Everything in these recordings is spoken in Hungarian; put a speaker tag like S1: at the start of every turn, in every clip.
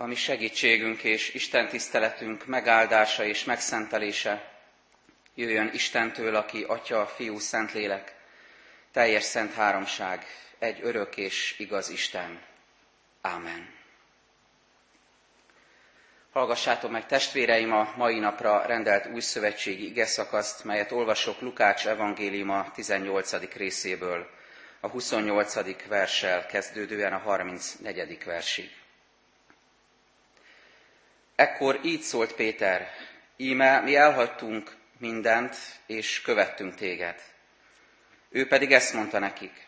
S1: ami segítségünk és Isten tiszteletünk megáldása és megszentelése jöjjön Istentől, aki Atya, Fiú, Szentlélek, teljes szent háromság, egy örök és igaz Isten. Ámen. Hallgassátok meg testvéreim a mai napra rendelt új szövetségi igeszakaszt, melyet olvasok Lukács evangéliuma 18. részéből, a 28. verssel kezdődően a 34. versig. Ekkor így szólt Péter, íme mi elhagytunk mindent, és követtünk téged. Ő pedig ezt mondta nekik,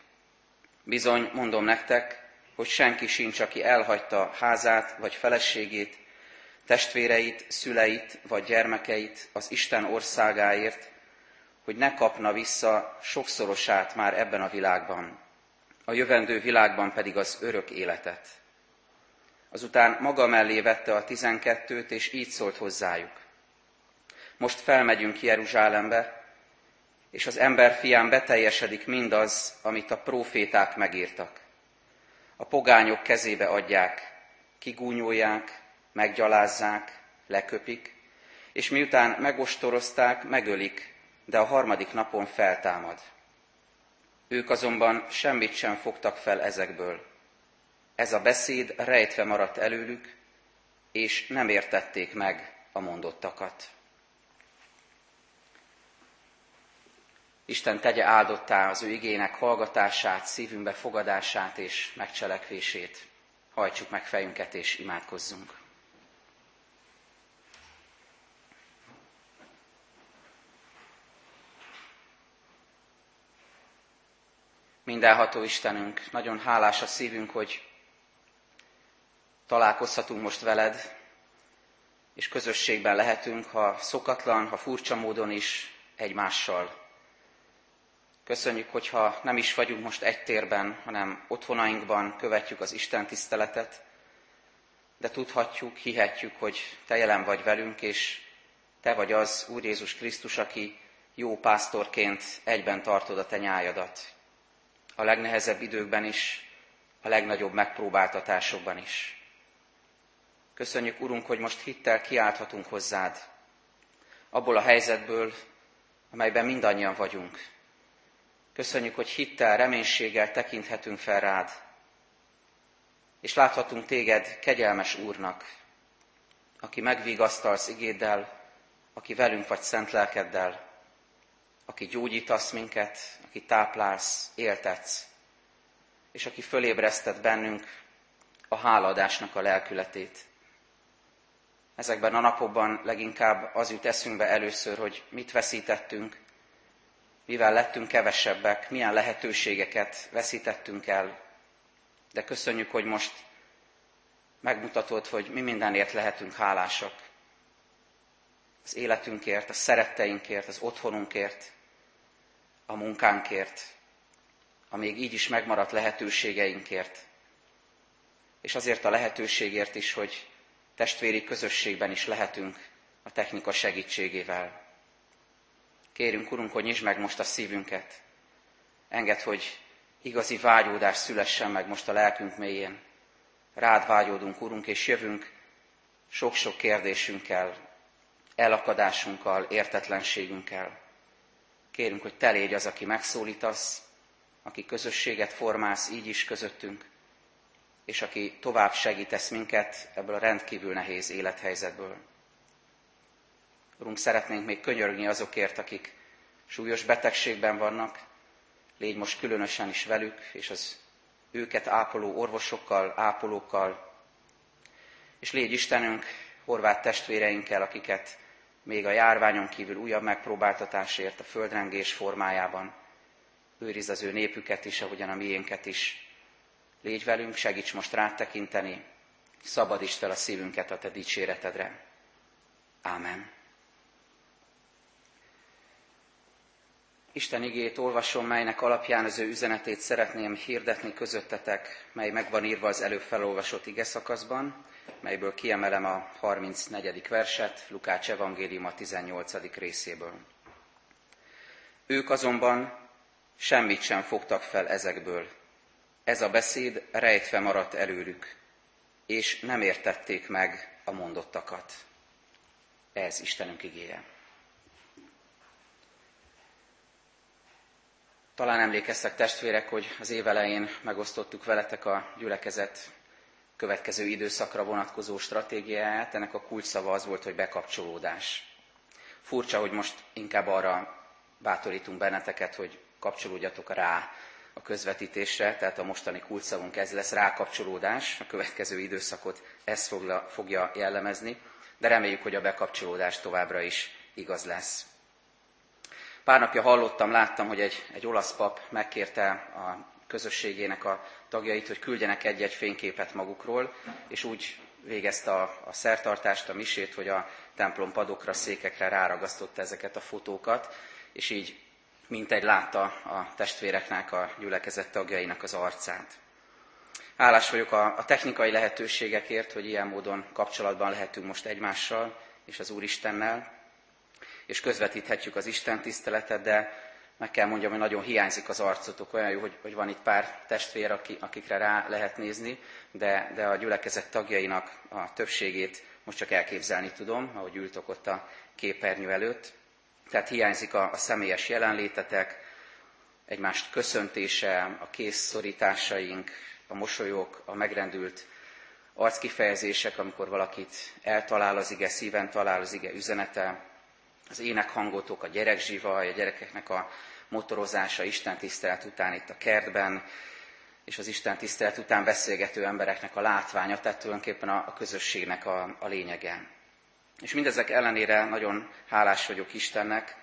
S1: bizony mondom nektek, hogy senki sincs, aki elhagyta házát vagy feleségét, testvéreit, szüleit vagy gyermekeit az Isten országáért, hogy ne kapna vissza sokszorosát már ebben a világban, a jövendő világban pedig az örök életet. Azután maga mellé vette a tizenkettőt, és így szólt hozzájuk. Most felmegyünk Jeruzsálembe, és az ember fián beteljesedik mindaz, amit a próféták megírtak. A pogányok kezébe adják, kigúnyolják, meggyalázzák, leköpik, és miután megostorozták, megölik, de a harmadik napon feltámad. Ők azonban semmit sem fogtak fel ezekből. Ez a beszéd rejtve maradt előlük, és nem értették meg a mondottakat. Isten tegye áldottá az ő igének hallgatását, szívünkbe fogadását és megcselekvését. Hajtsuk meg fejünket és imádkozzunk. Mindenható Istenünk, nagyon hálás a szívünk, hogy találkozhatunk most veled, és közösségben lehetünk, ha szokatlan, ha furcsa módon is egymással. Köszönjük, hogyha nem is vagyunk most egy térben, hanem otthonainkban követjük az Isten tiszteletet, de tudhatjuk, hihetjük, hogy Te jelen vagy velünk, és Te vagy az, Úr Jézus Krisztus, aki jó pásztorként egyben tartod a Te nyájadat. A legnehezebb időkben is, a legnagyobb megpróbáltatásokban is. Köszönjük, Urunk, hogy most hittel kiálthatunk hozzád, abból a helyzetből, amelyben mindannyian vagyunk, Köszönjük, hogy hittel, reménységgel tekinthetünk fel rád, és láthatunk téged kegyelmes Úrnak, aki megvigasztalsz igéddel, aki velünk vagy szent lelkeddel, aki gyógyítasz minket, aki táplálsz, éltetsz, és aki fölébresztett bennünk a háladásnak a lelkületét. Ezekben a napokban leginkább az jut eszünkbe először, hogy mit veszítettünk, mivel lettünk kevesebbek, milyen lehetőségeket veszítettünk el, de köszönjük, hogy most megmutatod, hogy mi mindenért lehetünk hálásak. Az életünkért, a szeretteinkért, az otthonunkért, a munkánkért, a még így is megmaradt lehetőségeinkért, és azért a lehetőségért is, hogy testvéri közösségben is lehetünk a technika segítségével. Kérünk, Urunk, hogy nyisd meg most a szívünket. Engedd, hogy igazi vágyódás szülessen meg most a lelkünk mélyén. Rád vágyódunk, Urunk, és jövünk sok-sok kérdésünkkel, elakadásunkkal, értetlenségünkkel. Kérünk, hogy te légy az, aki megszólítasz, aki közösséget formálsz így is közöttünk, és aki tovább segítesz minket ebből a rendkívül nehéz élethelyzetből. Urunk, szeretnénk még könyörgni azokért, akik súlyos betegségben vannak, légy most különösen is velük, és az őket ápoló orvosokkal, ápolókkal, és légy Istenünk horvát testvéreinkkel, akiket még a járványon kívül újabb megpróbáltatásért a földrengés formájában. Őriz az ő népüket is, ahogyan a miénket is. Légy velünk, segíts most rátekinteni, szabadítsd fel a szívünket a te dicséretedre. Ámen. Isten igét olvasom, melynek alapján az ő üzenetét szeretném hirdetni közöttetek, mely meg van írva az előbb felolvasott ige szakaszban, melyből kiemelem a 34. verset, Lukács evangélium a 18. részéből. Ők azonban semmit sem fogtak fel ezekből. Ez a beszéd rejtve maradt előlük, és nem értették meg a mondottakat. Ez Istenünk igéje. Talán emlékeztek testvérek, hogy az év elején megosztottuk veletek a gyülekezet következő időszakra vonatkozó stratégiáját. Ennek a kulcsszava az volt, hogy bekapcsolódás. Furcsa, hogy most inkább arra bátorítunk benneteket, hogy kapcsolódjatok rá a közvetítésre, tehát a mostani kulcsszavunk ez lesz rákapcsolódás, a következő időszakot ez fogla, fogja jellemezni, de reméljük, hogy a bekapcsolódás továbbra is igaz lesz. Pár napja hallottam, láttam, hogy egy, egy olasz pap megkérte a közösségének a tagjait, hogy küldjenek egy-egy fényképet magukról, és úgy végezte a, a szertartást, a misét, hogy a templom padokra, székekre ráragasztotta ezeket a fotókat, és így mintegy látta a testvéreknek, a gyülekezet tagjainak az arcát. Hálás vagyok a, technikai lehetőségekért, hogy ilyen módon kapcsolatban lehetünk most egymással és az Úristennel, és közvetíthetjük az Isten tiszteletet, de meg kell mondjam, hogy nagyon hiányzik az arcotok. Olyan jó, hogy, hogy van itt pár testvér, akikre rá lehet nézni, de, de a gyülekezet tagjainak a többségét most csak elképzelni tudom, ahogy ültök ott a képernyő előtt. Tehát hiányzik a, a személyes jelenlétetek, egymást köszöntése, a készszorításaink, a mosolyok, a megrendült arckifejezések, amikor valakit eltalál az ige, szíven talál az ige üzenete, az énekhangotok, a gyerekzsivaj, a gyerekeknek a motorozása Isten tisztelet után itt a kertben, és az Isten tisztelet után beszélgető embereknek a látványa, tehát tulajdonképpen a, a közösségnek a, a lényege. És mindezek ellenére nagyon hálás vagyok Istennek,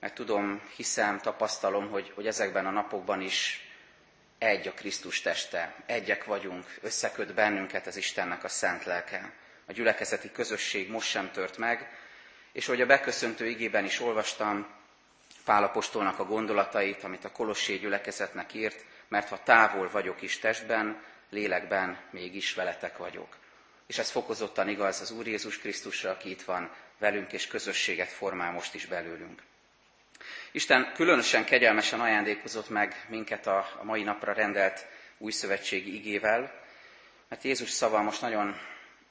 S1: mert tudom, hiszem, tapasztalom, hogy, hogy ezekben a napokban is egy a Krisztus teste, egyek vagyunk, összeköt bennünket az Istennek a szent lelke. A gyülekezeti közösség most sem tört meg, és hogy a beköszöntő igében is olvastam, Pálapostolnak a gondolatait, amit a Kolossé gyülekezetnek írt, mert ha távol vagyok is testben, lélekben mégis veletek vagyok. És ez fokozottan igaz az Úr Jézus Krisztusra, aki itt van velünk, és közösséget formál most is belőlünk. Isten különösen kegyelmesen ajándékozott meg minket a, mai napra rendelt új szövetségi igével, mert Jézus szava most nagyon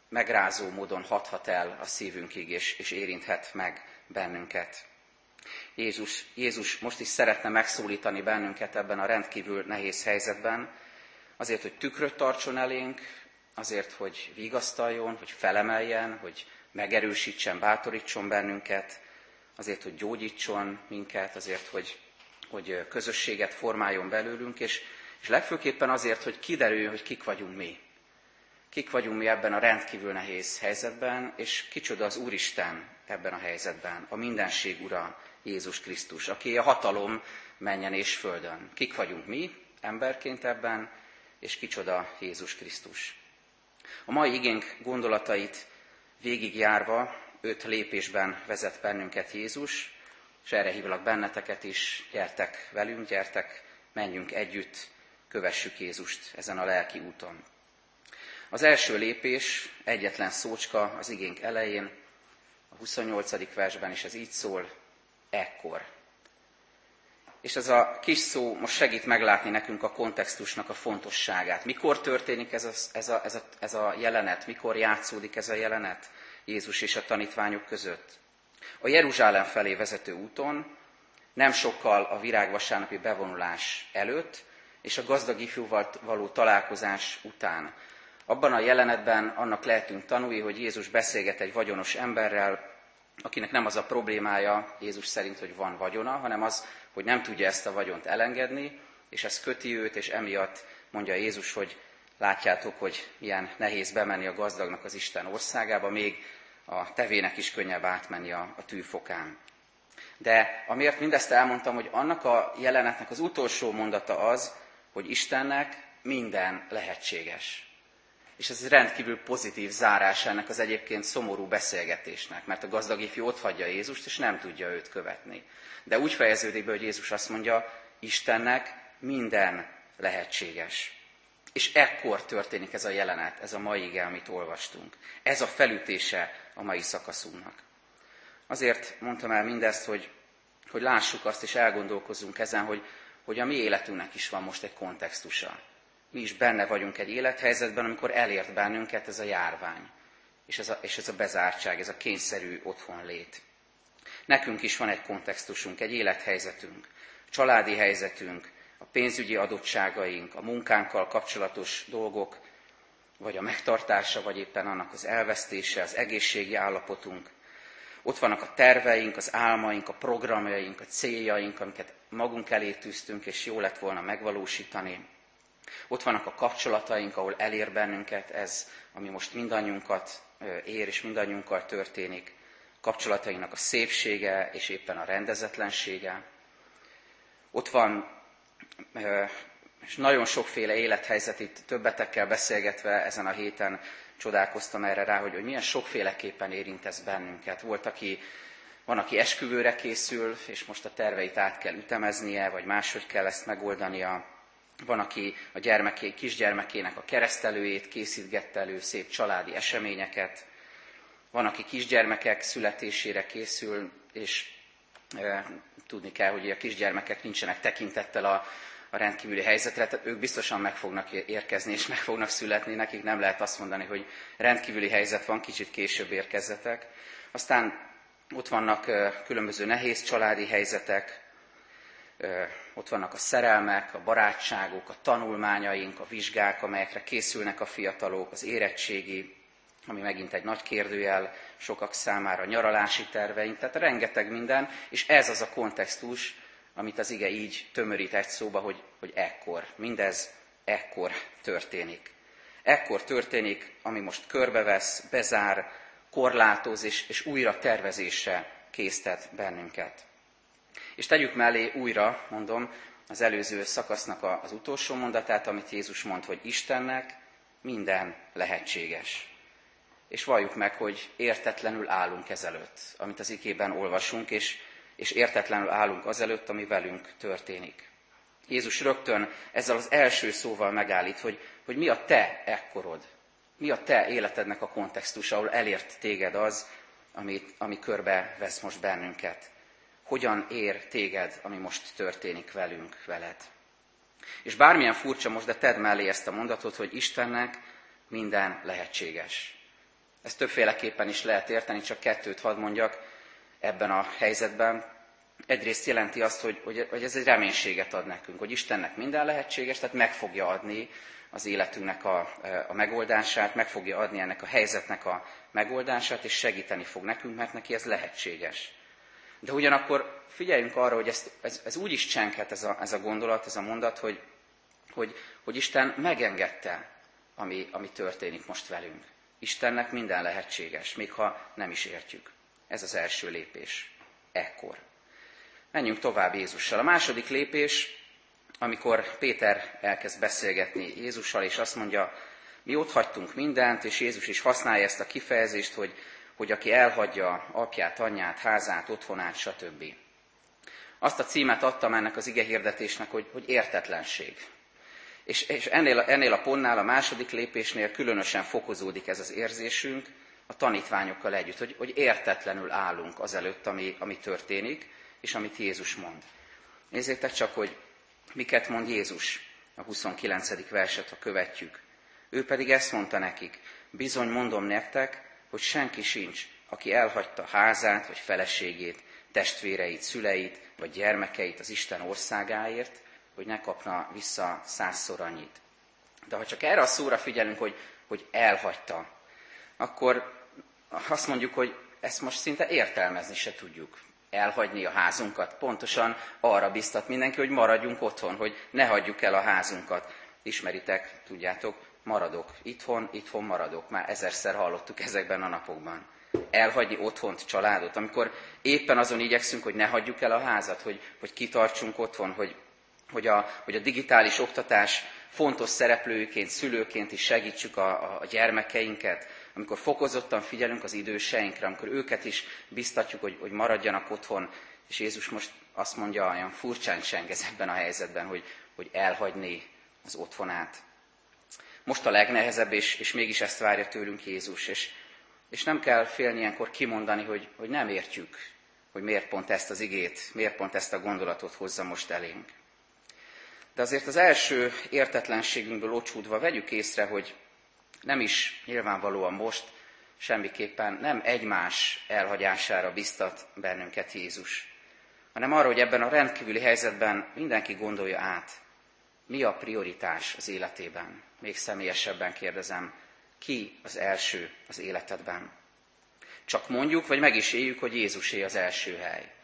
S1: megrázó módon hathat el a szívünkig, és, és érinthet meg bennünket. Jézus, Jézus most is szeretne megszólítani bennünket ebben a rendkívül nehéz helyzetben, azért, hogy tükröt tartson elénk, azért, hogy vigasztaljon, hogy felemeljen, hogy megerősítsen, bátorítson bennünket, azért, hogy gyógyítson minket, azért, hogy, hogy közösséget formáljon belőlünk, és, és legfőképpen azért, hogy kiderüljön, hogy kik vagyunk mi. Kik vagyunk mi ebben a rendkívül nehéz helyzetben, és kicsoda az Úristen ebben a helyzetben, a mindenség ura, Jézus Krisztus, aki a hatalom menjen és földön. Kik vagyunk mi emberként ebben, és kicsoda Jézus Krisztus. A mai igénk gondolatait végigjárva öt lépésben vezet bennünket Jézus, és erre hívlak benneteket is, gyertek velünk, gyertek, menjünk együtt, kövessük Jézust ezen a lelki úton. Az első lépés, egyetlen szócska az igénk elején, a 28. versben is ez így szól, ekkor. És ez a kis szó most segít meglátni nekünk a kontextusnak a fontosságát. Mikor történik ez a, ez, a, ez, a, ez a jelenet? Mikor játszódik ez a jelenet Jézus és a tanítványok között? A Jeruzsálem felé vezető úton, nem sokkal a virágvasárnapi bevonulás előtt, és a gazdag ifjúval való találkozás után. Abban a jelenetben annak lehetünk tanulni, hogy Jézus beszélget egy vagyonos emberrel, akinek nem az a problémája Jézus szerint, hogy van vagyona, hanem az, hogy nem tudja ezt a vagyont elengedni, és ez köti őt, és emiatt mondja Jézus, hogy látjátok, hogy milyen nehéz bemenni a gazdagnak az Isten országába, még a tevének is könnyebb átmenni a, a tűfokán. De amiért mindezt elmondtam, hogy annak a jelenetnek az utolsó mondata az, hogy Istennek minden lehetséges. És ez rendkívül pozitív zárás ennek az egyébként szomorú beszélgetésnek, mert a gazdag ifjú ott hagyja Jézust, és nem tudja őt követni. De úgy fejeződik be, hogy Jézus azt mondja, Istennek minden lehetséges. És ekkor történik ez a jelenet, ez a mai ige, amit olvastunk. Ez a felütése a mai szakaszunknak. Azért mondtam el mindezt, hogy, hogy lássuk azt, és elgondolkozzunk ezen, hogy, hogy a mi életünknek is van most egy kontextusa. mi is benne vagyunk egy élethelyzetben, amikor elért bennünket ez a járvány, és ez a, és ez a bezártság, ez a kényszerű otthonlét. Nekünk is van egy kontextusunk, egy élethelyzetünk, családi helyzetünk, a pénzügyi adottságaink, a munkánkkal kapcsolatos dolgok, vagy a megtartása, vagy éppen annak az elvesztése, az egészségi állapotunk. Ott vannak a terveink, az álmaink, a programjaink, a céljaink, amiket magunk elé tűztünk, és jó lett volna megvalósítani. Ott vannak a kapcsolataink, ahol elér bennünket ez, ami most mindannyiunkat ér, és mindannyiunkkal történik. Kapcsolatainak a szépsége, és éppen a rendezetlensége. Ott van és nagyon sokféle élethelyzet itt többetekkel beszélgetve ezen a héten csodálkoztam erre rá, hogy, hogy milyen sokféleképpen érint ez bennünket. Volt, aki, van, aki esküvőre készül, és most a terveit át kell ütemeznie, vagy máshogy kell ezt megoldania. Van, aki a gyermeké, kisgyermekének a keresztelőjét készítgette elő, szép családi eseményeket. Van, aki kisgyermekek születésére készül, és e, tudni kell, hogy a kisgyermekek nincsenek tekintettel a, a rendkívüli helyzetre, tehát ők biztosan meg fognak érkezni és meg fognak születni, nekik nem lehet azt mondani, hogy rendkívüli helyzet van, kicsit később érkezzetek. Aztán ott vannak különböző nehéz családi helyzetek, ott vannak a szerelmek, a barátságok, a tanulmányaink, a vizsgák, amelyekre készülnek a fiatalok, az érettségi, ami megint egy nagy kérdőjel sokak számára, nyaralási terveink, tehát rengeteg minden, és ez az a kontextus, amit az ige így tömörít egy szóba, hogy, hogy ekkor. Mindez ekkor történik. Ekkor történik, ami most körbevesz, bezár, korlátoz és, és újra tervezésre késztet bennünket. És tegyük mellé újra, mondom, az előző szakasznak az utolsó mondatát, amit Jézus mond, hogy Istennek minden lehetséges. És valljuk meg, hogy értetlenül állunk ezelőtt, amit az ikében olvasunk, és és értetlenül állunk azelőtt, ami velünk történik. Jézus rögtön ezzel az első szóval megállít, hogy, hogy mi a te ekkorod, mi a te életednek a kontextus, ahol elért téged az, ami, ami körbe vesz most bennünket. Hogyan ér téged, ami most történik velünk, veled. És bármilyen furcsa most, de tedd mellé ezt a mondatot, hogy Istennek minden lehetséges. Ezt többféleképpen is lehet érteni, csak kettőt hadd mondjak ebben a helyzetben. Egyrészt jelenti azt, hogy, hogy, ez egy reménységet ad nekünk, hogy Istennek minden lehetséges, tehát meg fogja adni az életünknek a, a megoldását, meg fogja adni ennek a helyzetnek a megoldását, és segíteni fog nekünk, mert neki ez lehetséges. De ugyanakkor figyeljünk arra, hogy ez, ez, ez úgy is csenkhet ez a, ez a gondolat, ez a mondat, hogy, hogy, hogy Isten megengedte, ami, ami történik most velünk. Istennek minden lehetséges, még ha nem is értjük. Ez az első lépés. Ekkor. Menjünk tovább Jézussal. A második lépés, amikor Péter elkezd beszélgetni Jézussal, és azt mondja, mi ott hagytunk mindent, és Jézus is használja ezt a kifejezést, hogy, hogy aki elhagyja apját, anyját, házát, otthonát, stb. Azt a címet adtam ennek az ige hirdetésnek, hogy, hogy értetlenség. És, és ennél, ennél a pontnál, a második lépésnél különösen fokozódik ez az érzésünk, a tanítványokkal együtt, hogy, hogy értetlenül állunk azelőtt, ami, ami történik, és amit Jézus mond. Nézzétek csak, hogy miket mond Jézus a 29. verset, ha követjük. Ő pedig ezt mondta nekik, bizony mondom nektek, hogy senki sincs, aki elhagyta házát, vagy feleségét, testvéreit, szüleit, vagy gyermekeit az Isten országáért, hogy ne kapna vissza százszor annyit. De ha csak erre a szóra figyelünk, hogy, hogy elhagyta, akkor azt mondjuk, hogy ezt most szinte értelmezni se tudjuk. Elhagyni a házunkat. Pontosan arra biztat mindenki, hogy maradjunk otthon, hogy ne hagyjuk el a házunkat. Ismeritek, tudjátok, maradok itthon, itthon maradok. Már ezerszer hallottuk ezekben a napokban. Elhagyni otthont, családot, amikor éppen azon igyekszünk, hogy ne hagyjuk el a házat, hogy, hogy kitartsunk otthon, hogy, hogy, a, hogy a digitális oktatás fontos szereplőként, szülőként is segítsük a, a gyermekeinket, amikor fokozottan figyelünk az időseinkre, amikor őket is biztatjuk, hogy, hogy maradjanak otthon, és Jézus most azt mondja, olyan furcsán csengez ebben a helyzetben, hogy, hogy elhagyni az otthonát. Most a legnehezebb, és, és mégis ezt várja tőlünk Jézus, és, és nem kell félni ilyenkor kimondani, hogy, hogy nem értjük, hogy miért pont ezt az igét, miért pont ezt a gondolatot hozza most elénk. De azért az első értetlenségünkből ocsúdva vegyük észre, hogy nem is nyilvánvalóan most semmiképpen nem egymás elhagyására biztat bennünket Jézus, hanem arra, hogy ebben a rendkívüli helyzetben mindenki gondolja át, mi a prioritás az életében. Még személyesebben kérdezem, ki az első az életedben? Csak mondjuk, vagy meg is éljük, hogy Jézusé az első hely.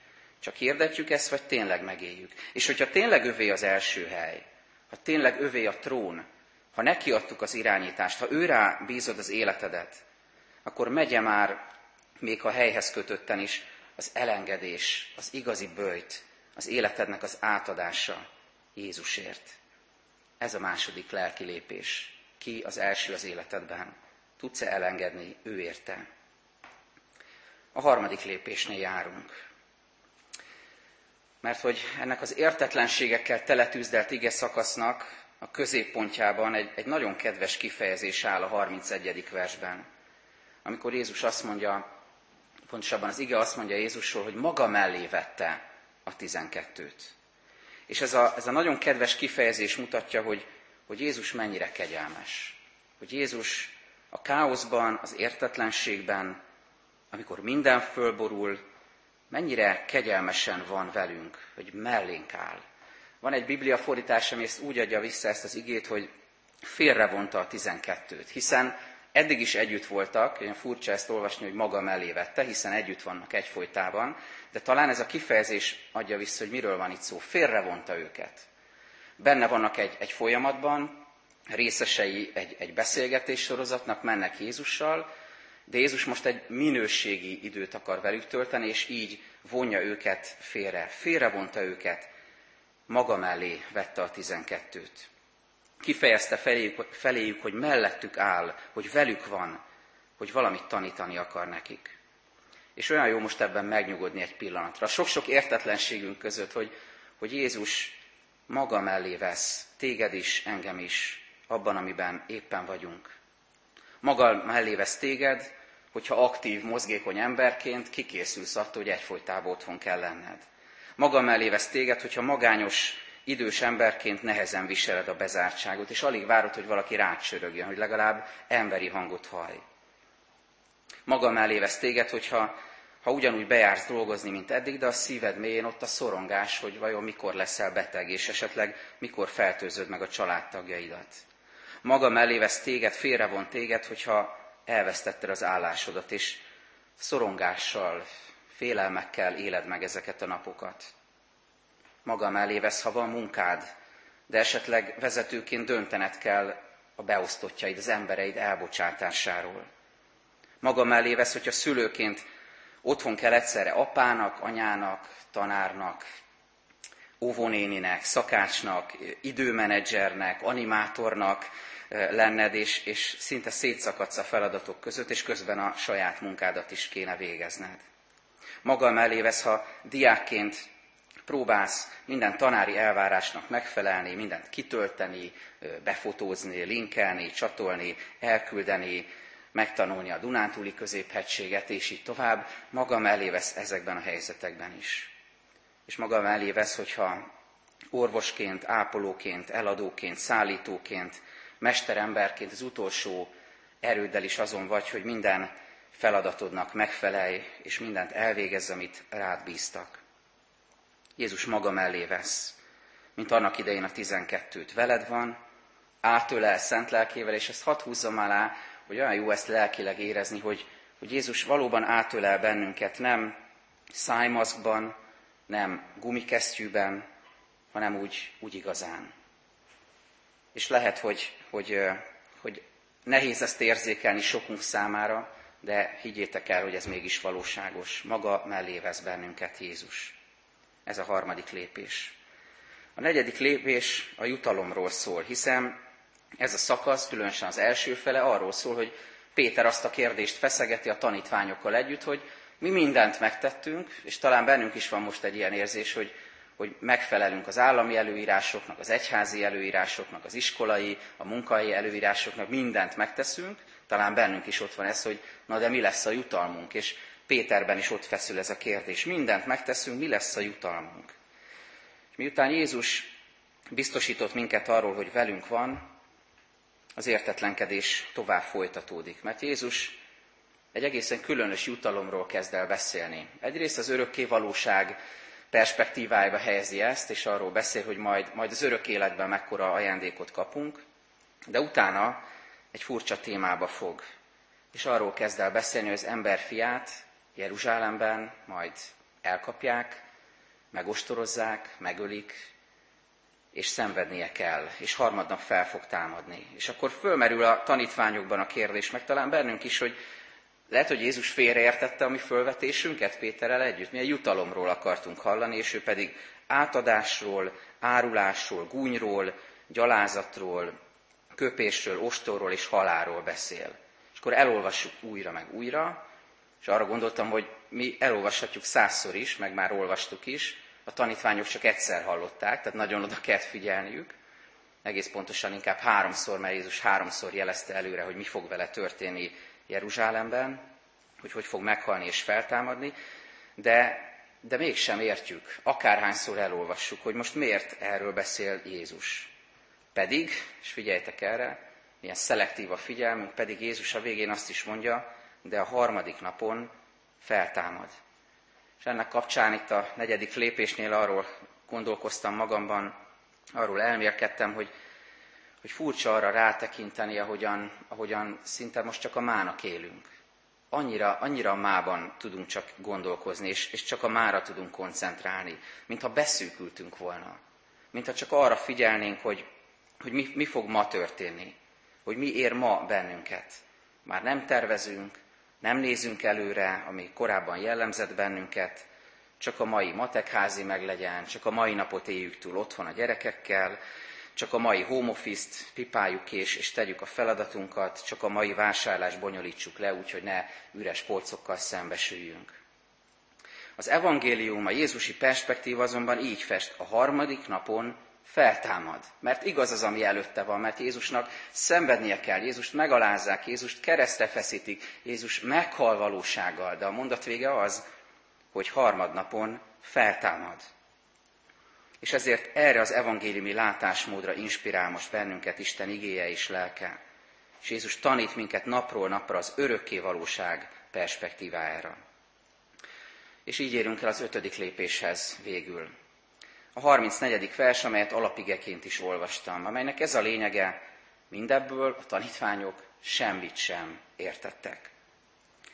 S1: Csak hirdetjük ezt, vagy tényleg megéljük. És hogyha tényleg övé az első hely, ha tényleg övé a trón, ha nekiadtuk az irányítást, ha őrá bízod az életedet, akkor megye már még a helyhez kötötten is az elengedés, az igazi bőjt, az életednek az átadása Jézusért. Ez a második lelki lépés. Ki az első az életedben? Tudsz-e elengedni ő érte? A harmadik lépésnél járunk. Mert hogy ennek az értetlenségekkel teletűzdelt ige szakasznak a középpontjában egy, egy nagyon kedves kifejezés áll a 31. versben. Amikor Jézus azt mondja, pontosabban az ige azt mondja Jézusról, hogy maga mellé vette a tizenkettőt. És ez a, ez a nagyon kedves kifejezés mutatja, hogy, hogy Jézus mennyire kegyelmes. Hogy Jézus a káoszban, az értetlenségben, amikor minden fölborul, mennyire kegyelmesen van velünk, hogy mellénk áll. Van egy biblia fordítás, ami ezt úgy adja vissza ezt az igét, hogy félrevonta a tizenkettőt, hiszen eddig is együtt voltak, olyan furcsa ezt olvasni, hogy maga mellé vette, hiszen együtt vannak egyfolytában, de talán ez a kifejezés adja vissza, hogy miről van itt szó. Félrevonta őket. Benne vannak egy, egy folyamatban, részesei egy, egy beszélgetés sorozatnak, mennek Jézussal, de Jézus most egy minőségi időt akar velük tölteni, és így vonja őket félre. Félrevonta őket, maga mellé vette a tizenkettőt. Kifejezte feléjük, feléjük, hogy mellettük áll, hogy velük van, hogy valamit tanítani akar nekik. És olyan jó most ebben megnyugodni egy pillanatra. Sok-sok értetlenségünk között, hogy, hogy Jézus maga mellé vesz téged is, engem is, abban, amiben éppen vagyunk. Maga mellé vesz téged, hogyha aktív, mozgékony emberként kikészülsz attól, hogy egyfolytában otthon kell lenned. Maga mellé vesz téged, hogyha magányos, idős emberként nehezen viseled a bezártságot, és alig várod, hogy valaki rácsörögjön, hogy legalább emberi hangot hallj. Maga mellé vesz téged, hogyha ha ugyanúgy bejársz dolgozni, mint eddig, de a szíved mélyén ott a szorongás, hogy vajon mikor leszel beteg, és esetleg mikor fertőzöd meg a családtagjaidat. Maga mellé vesz téged, félrevon téged, hogyha elvesztetted az állásodat, és szorongással, félelmekkel éled meg ezeket a napokat. Maga mellé vesz, ha van munkád, de esetleg vezetőként döntened kell a beosztottjaid, az embereid elbocsátásáról. Maga mellé vesz, hogyha szülőként otthon kell egyszerre apának, anyának, tanárnak, óvónéninek, szakácsnak, időmenedzsernek, animátornak, lenned, és, és szinte szétszakadsz a feladatok között, és közben a saját munkádat is kéne végezned. Maga mellé vesz, ha diákként próbálsz minden tanári elvárásnak megfelelni, mindent kitölteni, befotózni, linkelni, csatolni, elküldeni, megtanulni a Dunántúli középhegységet, és így tovább, maga mellé vesz ezekben a helyzetekben is. És maga mellé vesz, hogyha orvosként, ápolóként, eladóként, szállítóként mesteremberként az utolsó erőddel is azon vagy, hogy minden feladatodnak megfelelj, és mindent elvégezz, amit rád bíztak. Jézus maga mellé vesz, mint annak idején a tizenkettőt. Veled van, átölel szent lelkével, és ezt hadd húzzam alá, hogy olyan jó ezt lelkileg érezni, hogy, hogy Jézus valóban átölel bennünket, nem szájmaszkban, nem gumikesztyűben, hanem úgy, úgy igazán. És lehet, hogy, hogy, hogy nehéz ezt érzékelni sokunk számára, de higgyétek el, hogy ez mégis valóságos. Maga mellé vesz bennünket Jézus. Ez a harmadik lépés. A negyedik lépés a jutalomról szól, hiszen ez a szakasz, különösen az első fele arról szól, hogy Péter azt a kérdést feszegeti a tanítványokkal együtt, hogy mi mindent megtettünk, és talán bennünk is van most egy ilyen érzés, hogy hogy megfelelünk az állami előírásoknak, az egyházi előírásoknak, az iskolai, a munkai előírásoknak, mindent megteszünk, talán bennünk is ott van ez, hogy na de mi lesz a jutalmunk, és Péterben is ott feszül ez a kérdés. Mindent megteszünk, mi lesz a jutalmunk? És miután Jézus biztosított minket arról, hogy velünk van, az értetlenkedés tovább folytatódik. Mert Jézus egy egészen különös jutalomról kezd el beszélni. Egyrészt az örökké valóság perspektívájába helyezi ezt, és arról beszél, hogy majd, majd az örök életben mekkora ajándékot kapunk, de utána egy furcsa témába fog, és arról kezd el beszélni, hogy az ember fiát Jeruzsálemben majd elkapják, megostorozzák, megölik, és szenvednie kell, és harmadnap fel fog támadni. És akkor fölmerül a tanítványokban a kérdés, meg talán bennünk is, hogy lehet, hogy Jézus félreértette a mi fölvetésünket Péterrel együtt. Mi egy jutalomról akartunk hallani, és ő pedig átadásról, árulásról, gúnyról, gyalázatról, köpésről, ostorról és haláról beszél. És akkor elolvassuk újra meg újra, és arra gondoltam, hogy mi elolvashatjuk százszor is, meg már olvastuk is, a tanítványok csak egyszer hallották, tehát nagyon oda kell figyelniük. Egész pontosan inkább háromszor, mert Jézus háromszor jelezte előre, hogy mi fog vele történni Jeruzsálemben, hogy hogy fog meghalni és feltámadni, de, de mégsem értjük, akárhányszor elolvassuk, hogy most miért erről beszél Jézus. Pedig, és figyeljetek erre, milyen szelektív a figyelmünk, pedig Jézus a végén azt is mondja, de a harmadik napon feltámad. És ennek kapcsán itt a negyedik lépésnél arról gondolkoztam magamban, arról elmérkedtem, hogy, hogy furcsa arra rátekinteni, ahogyan, ahogyan szinte most csak a mának élünk. Annyira, annyira a mában tudunk csak gondolkozni, és, és csak a mára tudunk koncentrálni, mintha beszűkültünk volna. Mintha csak arra figyelnénk, hogy, hogy mi, mi fog ma történni, hogy mi ér ma bennünket. Már nem tervezünk, nem nézünk előre, ami korábban jellemzett bennünket, csak a mai matekházi meglegyen, csak a mai napot éljük túl otthon a gyerekekkel, csak a mai home office-t pipáljuk és, és tegyük a feladatunkat, csak a mai vásárlást bonyolítsuk le, úgyhogy ne üres polcokkal szembesüljünk. Az evangélium, a Jézusi perspektíva azonban így fest, a harmadik napon feltámad. Mert igaz az, ami előtte van, mert Jézusnak szenvednie kell, Jézust megalázzák, Jézust keresztre feszítik, Jézus meghal valósággal, de a mondat vége az, hogy harmadnapon feltámad. És ezért erre az evangéliumi látásmódra inspirál most bennünket Isten igéje és lelke. És Jézus tanít minket napról napra az örökké valóság perspektívájára. És így érünk el az ötödik lépéshez végül a 34. vers, amelyet alapigeként is olvastam, amelynek ez a lényege, mindebből a tanítványok semmit sem értettek.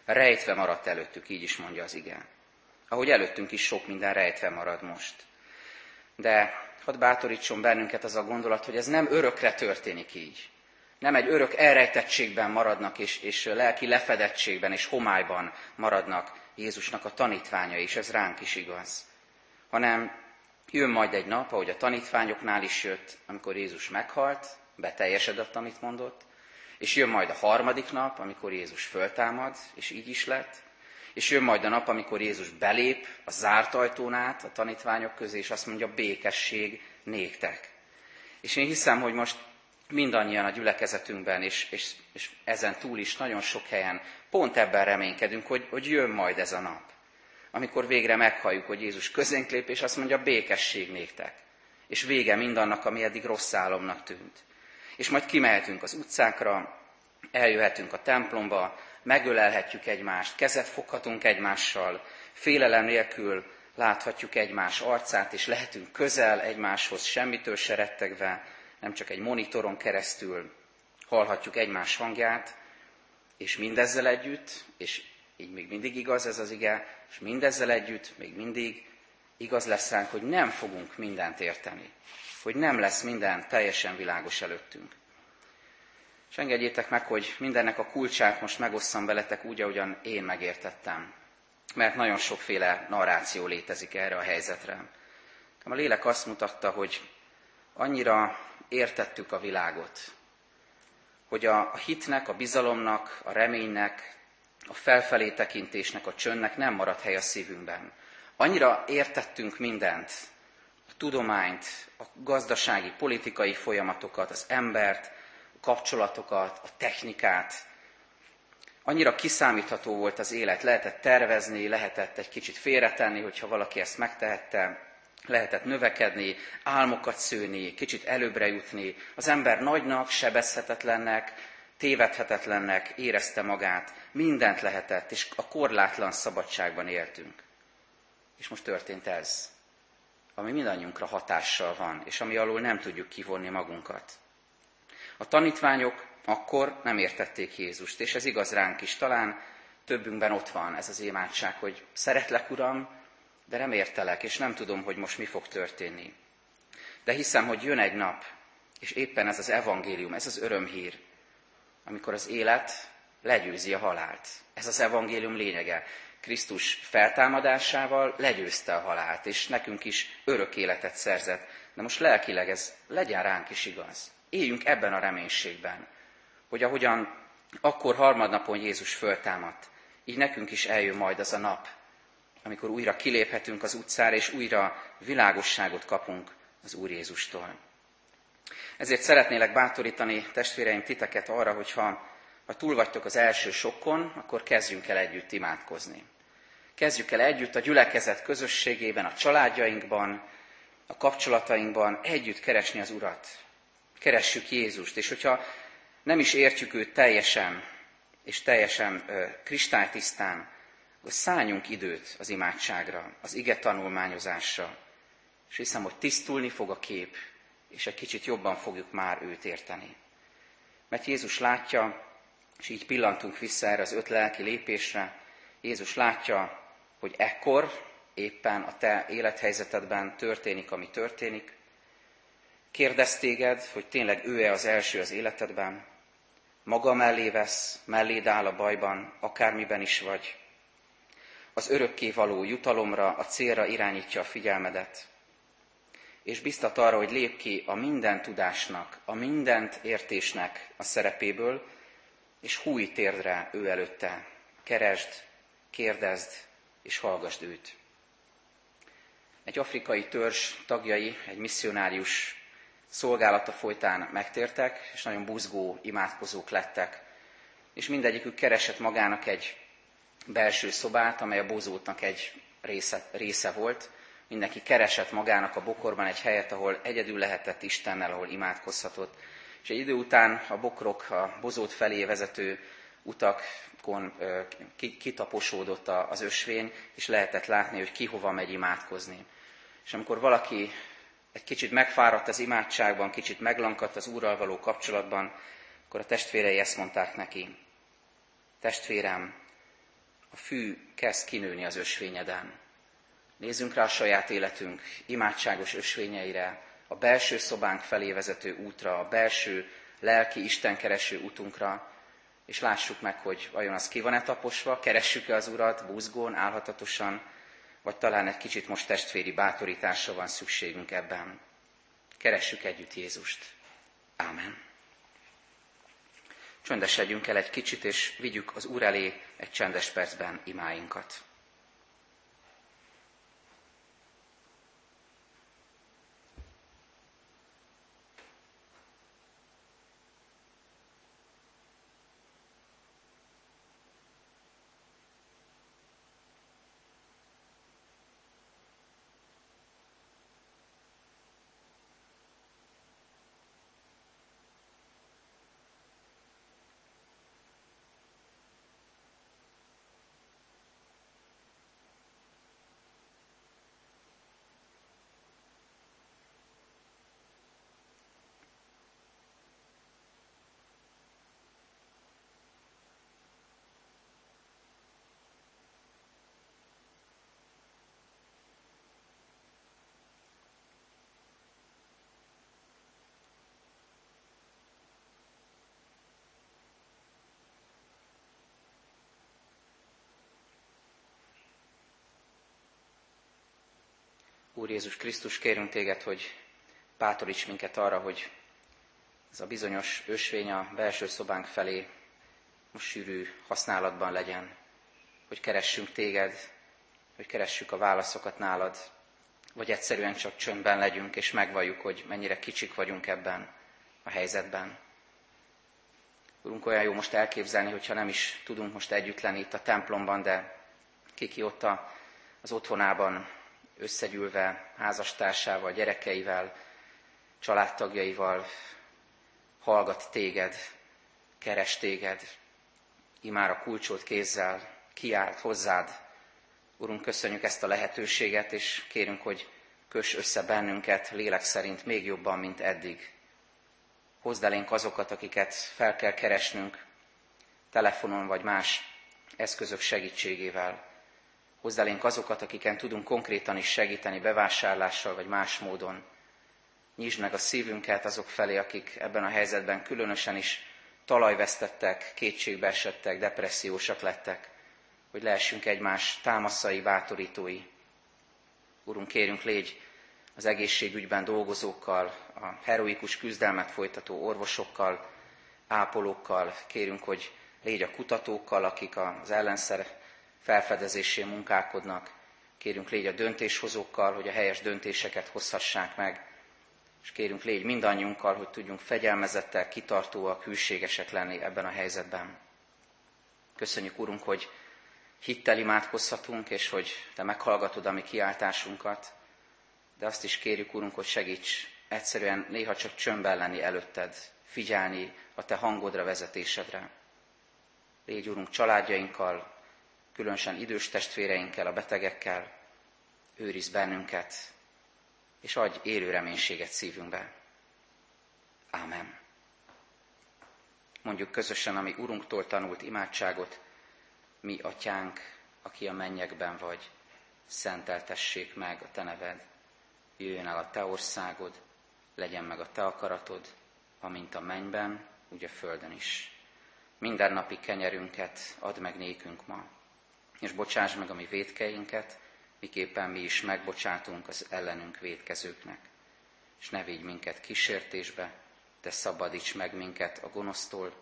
S1: Rejtve maradt előttük, így is mondja az ige. Ahogy előttünk is sok minden rejtve marad most. De hadd bátorítson bennünket az a gondolat, hogy ez nem örökre történik így. Nem egy örök elrejtettségben maradnak, és, és lelki lefedettségben és homályban maradnak Jézusnak a tanítványai, és ez ránk is igaz. Hanem Jön majd egy nap, ahogy a tanítványoknál is jött, amikor Jézus meghalt, beteljesedett, amit mondott, és jön majd a harmadik nap, amikor Jézus föltámad, és így is lett, és jön majd a nap, amikor Jézus belép a zárt ajtón át a tanítványok közé, és azt mondja, békesség néktek. És én hiszem, hogy most mindannyian a gyülekezetünkben, és, és, és ezen túl is nagyon sok helyen pont ebben reménykedünk, hogy, hogy jön majd ez a nap amikor végre meghalljuk, hogy Jézus közénk lép, és azt mondja, békesség néktek. És vége mindannak, ami eddig rossz álomnak tűnt. És majd kimehetünk az utcákra, eljöhetünk a templomba, megölelhetjük egymást, kezet foghatunk egymással, félelem nélkül láthatjuk egymás arcát, és lehetünk közel egymáshoz, semmitől se rettegve, nem csak egy monitoron keresztül hallhatjuk egymás hangját, és mindezzel együtt, és így még mindig igaz ez az ige, és mindezzel együtt még mindig igaz lesz ránk, hogy nem fogunk mindent érteni, hogy nem lesz minden teljesen világos előttünk. És engedjétek meg, hogy mindennek a kulcsát most megosszam veletek úgy, ahogyan én megértettem. Mert nagyon sokféle narráció létezik erre a helyzetre. A lélek azt mutatta, hogy annyira értettük a világot, hogy a hitnek, a bizalomnak, a reménynek, a felfelé tekintésnek, a csöndnek nem maradt hely a szívünkben. Annyira értettünk mindent, a tudományt, a gazdasági, politikai folyamatokat, az embert, kapcsolatokat, a technikát. Annyira kiszámítható volt az élet, lehetett tervezni, lehetett egy kicsit félretenni, hogyha valaki ezt megtehette, lehetett növekedni, álmokat szőni, kicsit előbbre jutni. Az ember nagynak, sebezhetetlennek, tévedhetetlennek érezte magát, mindent lehetett, és a korlátlan szabadságban éltünk. És most történt ez, ami mindannyiunkra hatással van, és ami alól nem tudjuk kivonni magunkat. A tanítványok akkor nem értették Jézust, és ez igaz ránk is. Talán többünkben ott van ez az imádság, hogy szeretlek, Uram, de nem értelek, és nem tudom, hogy most mi fog történni. De hiszem, hogy jön egy nap, és éppen ez az evangélium, ez az örömhír, amikor az élet legyőzi a halált. Ez az evangélium lényege. Krisztus feltámadásával legyőzte a halált, és nekünk is örök életet szerzett. De most lelkileg ez legyen ránk is igaz. Éljünk ebben a reménységben, hogy ahogyan akkor harmadnapon Jézus föltámadt, így nekünk is eljön majd az a nap, amikor újra kiléphetünk az utcára, és újra világosságot kapunk az Úr Jézustól. Ezért szeretnélek bátorítani, testvéreim, titeket arra, hogyha ha túl vagytok az első sokkon, akkor kezdjünk el együtt imádkozni. Kezdjük el együtt a gyülekezet közösségében, a családjainkban, a kapcsolatainkban együtt keresni az Urat. Keressük Jézust, és hogyha nem is értjük őt teljesen, és teljesen ö, kristálytisztán, akkor szálljunk időt az imádságra, az ige tanulmányozásra, és hiszem, hogy tisztulni fog a kép, és egy kicsit jobban fogjuk már őt érteni. Mert Jézus látja, és így pillantunk vissza erre az öt lelki lépésre, Jézus látja, hogy ekkor éppen a te élethelyzetedben történik, ami történik. Kérdez téged, hogy tényleg ő-e az első az életedben, maga mellé vesz, melléd áll a bajban, akármiben is vagy. Az örökké való jutalomra, a célra irányítja a figyelmedet, és biztat arra, hogy lép ki a minden tudásnak, a mindent értésnek a szerepéből, és húj térdre ő előtte. Keresd, kérdezd, és hallgasd őt. Egy afrikai törzs tagjai, egy misszionárius szolgálata folytán megtértek, és nagyon buzgó imádkozók lettek. És mindegyikük keresett magának egy belső szobát, amely a bozótnak egy része, része volt. Mindenki keresett magának a bokorban egy helyet, ahol egyedül lehetett Istennel, ahol imádkozhatott. És egy idő után a bokrok a bozót felé vezető utakon kitaposódott az ösvény, és lehetett látni, hogy ki hova megy imádkozni. És amikor valaki egy kicsit megfáradt az imádságban, kicsit meglankadt az Úrral való kapcsolatban, akkor a testvérei ezt mondták neki. Testvérem, a fű kezd kinőni az ösvényeden. Nézzünk rá a saját életünk imádságos ösvényeire, a belső szobánk felé vezető útra, a belső lelki istenkereső útunkra, és lássuk meg, hogy vajon az ki van-e taposva, keressük-e az Urat buzgón, álhatatosan, vagy talán egy kicsit most testvéri bátorításra van szükségünk ebben. Keressük együtt Jézust. Ámen. Csöndesedjünk el egy kicsit, és vigyük az Úr elé egy csendes percben imáinkat. Úr Jézus Krisztus, kérünk téged, hogy bátoríts minket arra, hogy ez a bizonyos ösvény a belső szobánk felé most sűrű használatban legyen, hogy keressünk téged, hogy keressük a válaszokat nálad, vagy egyszerűen csak csöndben legyünk, és megvalljuk, hogy mennyire kicsik vagyunk ebben a helyzetben. Urunk, olyan jó most elképzelni, hogyha nem is tudunk most együtt lenni itt a templomban, de kiki ott az otthonában összegyűlve házastársával, gyerekeivel, családtagjaival hallgat téged, keres téged, imár a kulcsolt kézzel kiált hozzád. Urunk, köszönjük ezt a lehetőséget, és kérünk, hogy kös össze bennünket lélek szerint még jobban, mint eddig. Hozd elénk azokat, akiket fel kell keresnünk, telefonon vagy más eszközök segítségével. Hozd elénk azokat, akiken tudunk konkrétan is segíteni bevásárlással vagy más módon. Nyisd meg a szívünket azok felé, akik ebben a helyzetben különösen is talajvesztettek, kétségbe esettek, depressziósak lettek, hogy lehessünk egymás támaszai, bátorítói. Urunk, kérünk, légy az egészségügyben dolgozókkal, a heroikus küzdelmet folytató orvosokkal, ápolókkal, kérünk, hogy légy a kutatókkal, akik az ellenszer felfedezésén munkálkodnak, kérünk légy a döntéshozókkal, hogy a helyes döntéseket hozhassák meg, és kérünk légy mindannyiunkkal, hogy tudjunk fegyelmezettel, kitartóak, hűségesek lenni ebben a helyzetben. Köszönjük, Urunk, hogy hittel imádkozhatunk, és hogy Te meghallgatod a mi kiáltásunkat, de azt is kérjük, Urunk, hogy segíts egyszerűen néha csak csömbben lenni előtted, figyelni a Te hangodra, vezetésedre. Légy, Urunk, családjainkkal, különösen idős testvéreinkkel, a betegekkel, őriz bennünket, és adj élő reménységet szívünkbe. Ámen. Mondjuk közösen, ami Urunktól tanult imádságot, mi atyánk, aki a mennyekben vagy, szenteltessék meg a te neved, jöjjön el a te országod, legyen meg a te akaratod, amint a mennyben, úgy a földön is. Minden napi kenyerünket add meg nékünk ma, és bocsáss meg a mi védkeinket, miképpen mi is megbocsátunk az ellenünk védkezőknek. És ne vigy minket kísértésbe, de szabadíts meg minket a gonosztól,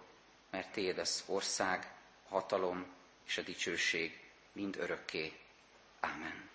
S1: mert Téd az ország, a hatalom és a dicsőség mind örökké. Ámen.